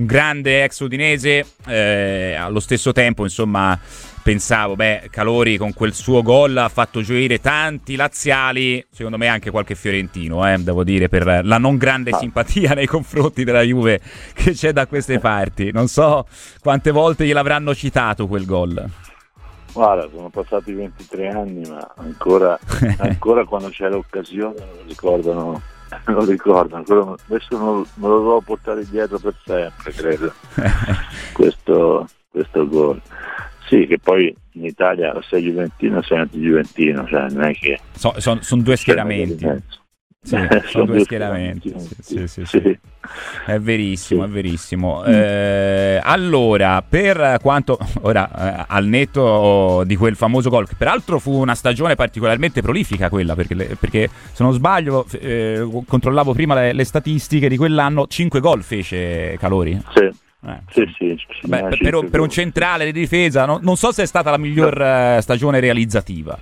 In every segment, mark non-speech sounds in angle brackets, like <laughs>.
un grande ex udinese, eh, allo stesso tempo, insomma, pensavo, beh, Calori con quel suo gol ha fatto gioire tanti laziali, secondo me anche qualche fiorentino, eh, devo dire, per la non grande ah. simpatia nei confronti della Juve che c'è da queste parti. Non so quante volte gliel'avranno citato quel gol. Guarda, sono passati 23 anni, ma ancora, <laughs> ancora quando c'è l'occasione lo <laughs> ricordano lo ricordo, adesso non, non, lo devo portare dietro per sempre, credo, <laughs> questo, questo gol. Sì, che poi in Italia sei Juventino sei anti-Juventino, cioè non è che... So, sono son due schieramenti. Sì, sono due schieramenti. Sì, sì, sì, È verissimo, è verissimo. Eh, allora, per quanto ora eh, al netto di quel famoso gol, che peraltro fu una stagione particolarmente prolifica quella, perché, perché se non sbaglio, eh, controllavo prima le, le, statistiche di quell'anno, 5 gol fece Calori. Sì. Eh. Sì, sì, Beh, per, per, un centrale di difesa, no, non so se è stata la miglior eh, stagione realizzativa.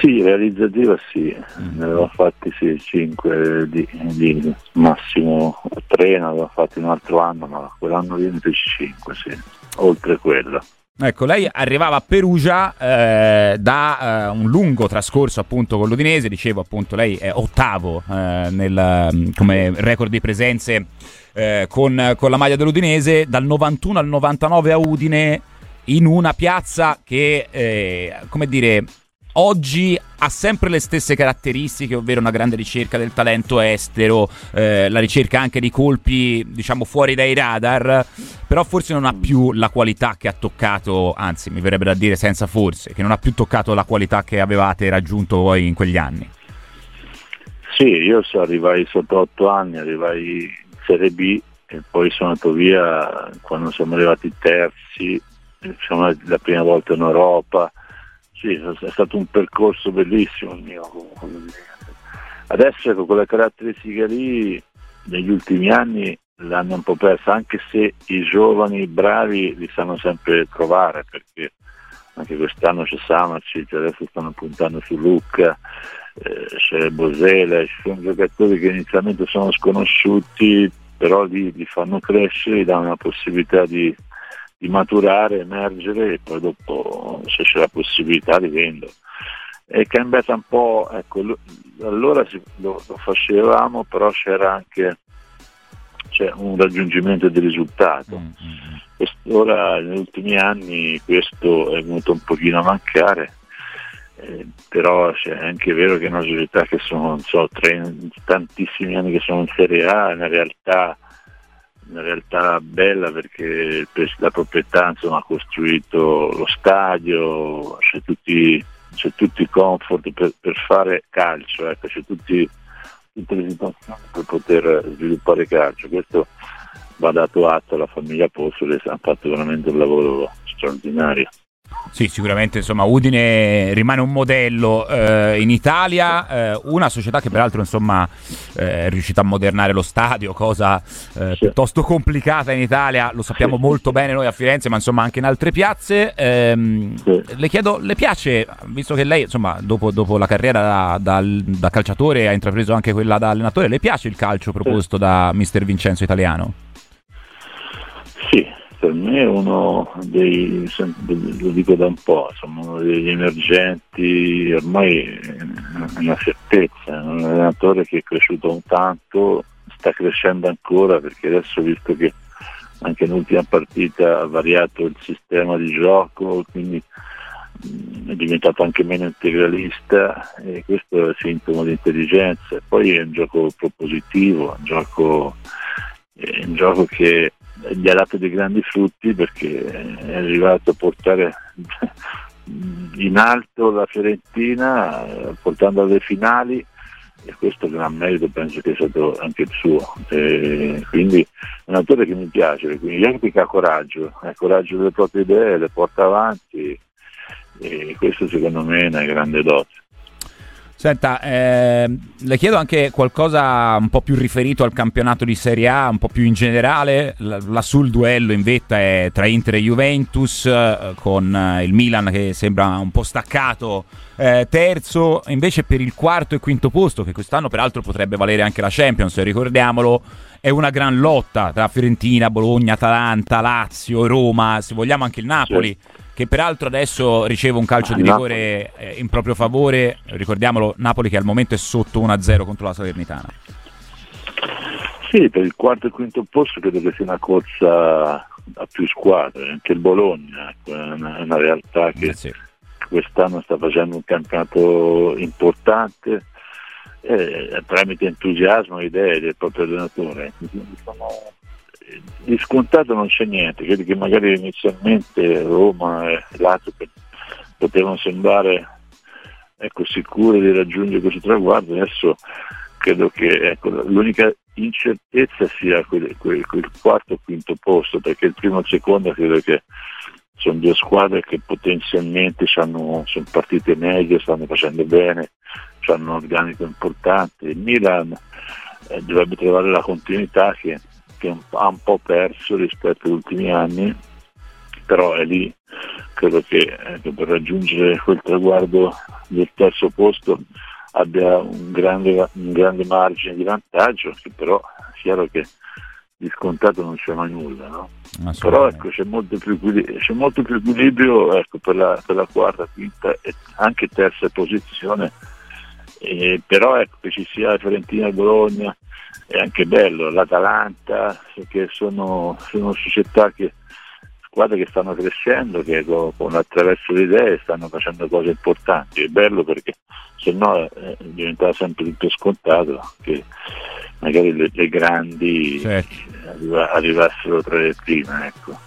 Sì, realizzativa sì, ne avevo fatti sì, 5 di, di, massimo 3, ne avevo fatti un altro anno, ma quell'anno lì ne feci 5, sì, oltre quello. Ecco, lei arrivava a Perugia eh, da eh, un lungo trascorso appunto con l'Udinese, dicevo appunto lei è ottavo eh, nel, mm, come record di presenze eh, con, con la maglia dell'Udinese, dal 91 al 99 a Udine in una piazza che, eh, come dire, oggi ha sempre le stesse caratteristiche, ovvero una grande ricerca del talento estero, eh, la ricerca anche di colpi, diciamo, fuori dai radar, però forse non ha più la qualità che ha toccato, anzi, mi verrebbe da dire senza forse, che non ha più toccato la qualità che avevate raggiunto voi in quegli anni. Sì, io so, arrivai sotto otto anni, arrivai in Serie B e poi sono andato via quando siamo arrivati terzi, siamo la prima volta in Europa sì, è stato un percorso bellissimo il mio. Adesso ecco, quelle caratteristiche lì negli ultimi anni l'hanno un po' persa, anche se i giovani bravi li sanno sempre trovare, perché anche quest'anno c'è Samacic, adesso stanno puntando su Lucca, eh, c'è Bosele, ci sono giocatori che inizialmente sono sconosciuti, però li, li fanno crescere, gli danno la possibilità di, di maturare, emergere e poi dopo se c'è la possibilità di vendere. È cambiata un po', ecco, allora lo, lo facevamo, però c'era anche c'è un raggiungimento di risultato. Mm-hmm. Ora negli ultimi anni questo è venuto un pochino a mancare, eh, però è anche vero che è una società che sono so, tre, tantissimi anni che sono in Serie A, in realtà una realtà bella perché la proprietà insomma, ha costruito lo stadio, c'è tutti, c'è tutti i comfort per, per fare calcio, ecco, c'è tutti, tutte le situazioni per poter sviluppare calcio. Questo va dato atto alla famiglia Postole, hanno fatto veramente un lavoro straordinario. Sì, sicuramente insomma Udine rimane un modello eh, in Italia, eh, una società che peraltro insomma eh, è riuscita a modernare lo stadio, cosa eh, sì. piuttosto complicata in Italia, lo sappiamo molto bene noi a Firenze, ma insomma anche in altre piazze. Ehm, sì. Le chiedo, le piace, visto che lei insomma dopo, dopo la carriera da, da, da, calciatore ha intrapreso anche quella da allenatore, le piace il calcio proposto da mister Vincenzo Italiano? Per me è uno dei, lo dico da un po', insomma, uno degli emergenti, ormai è una certezza, è un allenatore che è cresciuto un tanto, sta crescendo ancora perché adesso visto che anche nell'ultima partita ha variato il sistema di gioco, quindi è diventato anche meno integralista e questo è sintomo di intelligenza. Poi è un gioco propositivo, un gioco, è un gioco che gli ha dato dei grandi frutti perché è arrivato a portare in alto la Fiorentina portando alle finali e questo gran merito penso che sia stato anche il suo. E quindi è un autore che mi piace quindi anche che ha coraggio ha coraggio delle proprie idee le porta avanti e questo secondo me è una grande dote Senta, eh, le chiedo anche qualcosa un po' più riferito al campionato di Serie A, un po' più in generale. Lassù il duello in vetta è tra Inter e Juventus, eh, con eh, il Milan che sembra un po' staccato eh, terzo, invece per il quarto e quinto posto, che quest'anno peraltro potrebbe valere anche la Champions, ricordiamolo, è una gran lotta tra Fiorentina, Bologna, Atalanta, Lazio, Roma, se vogliamo anche il Napoli. Sì che peraltro adesso riceve un calcio di rigore eh, in proprio favore. Ricordiamolo, Napoli che al momento è sotto 1-0 contro la Salernitana. Sì, per il quarto e quinto posto credo che sia una corsa a più squadre, anche il Bologna ecco, è una, una realtà che eh sì. quest'anno sta facendo un campionato importante eh, tramite entusiasmo e idee del proprio allenatore. Sono di scontato non c'è niente, credo che magari inizialmente Roma e Lazio potevano sembrare ecco, sicure di raggiungere questo traguardo, adesso credo che ecco, l'unica incertezza sia quel, quel, quel quarto o quinto posto, perché il primo e il secondo credo che sono due squadre che potenzialmente sono partite meglio, stanno facendo bene, hanno un organico importante. Il Milan eh, dovrebbe trovare la continuità che che ha un po' perso rispetto agli ultimi anni, però è lì, credo che ecco, per raggiungere quel traguardo del terzo posto abbia un grande, un grande margine di vantaggio, che però è chiaro che di scontato non c'è mai nulla, no? però ecco, c'è, molto più, c'è molto più equilibrio ecco, per, la, per, la, quarta, quinta e anche terza posizione, eh, però ecco, che ci sia Fiorentina e Bologna, è anche bello, l'Atalanta, che sono, sono società che squadre che stanno crescendo, che con, con, attraverso le idee stanno facendo cose importanti. È bello perché se no eh, diventava sempre più scontato che magari le, le grandi certo. arriva, arrivassero tra le prime. Ecco.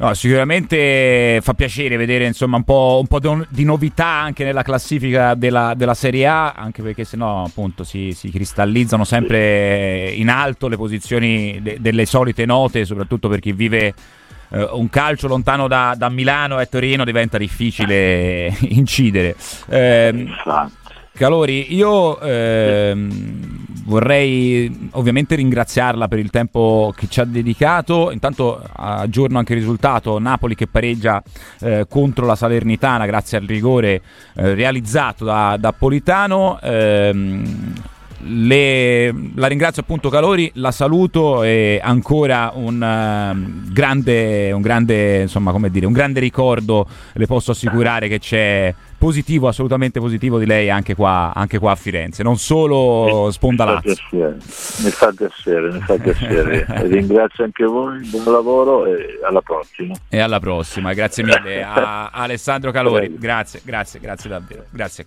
No, sicuramente fa piacere vedere insomma, un po', un po di novità anche nella classifica della, della Serie A, anche perché sennò appunto si, si, cristallizzano sempre in alto le posizioni de- delle solite note, soprattutto per chi vive eh, un calcio lontano da, da, Milano e Torino diventa difficile <laughs> incidere. Eh, Calori, io ehm, vorrei ovviamente ringraziarla per il tempo che ci ha dedicato. Intanto aggiorno anche il risultato: Napoli che pareggia eh, contro la Salernitana grazie al rigore eh, realizzato da, da Politano. Ehm, le, la ringrazio appunto Calori, la saluto e ancora un uh, grande, un grande, insomma, come dire, un grande ricordo le posso assicurare che c'è positivo, assolutamente positivo di lei anche qua, anche qua a Firenze, non solo Sponda Lazio. Mi fa piacere, mi fa piacere. <laughs> Ringrazio anche voi, buon lavoro e alla prossima. E alla prossima, grazie mille a <laughs> Alessandro Calori, grazie, grazie, grazie davvero. Grazie.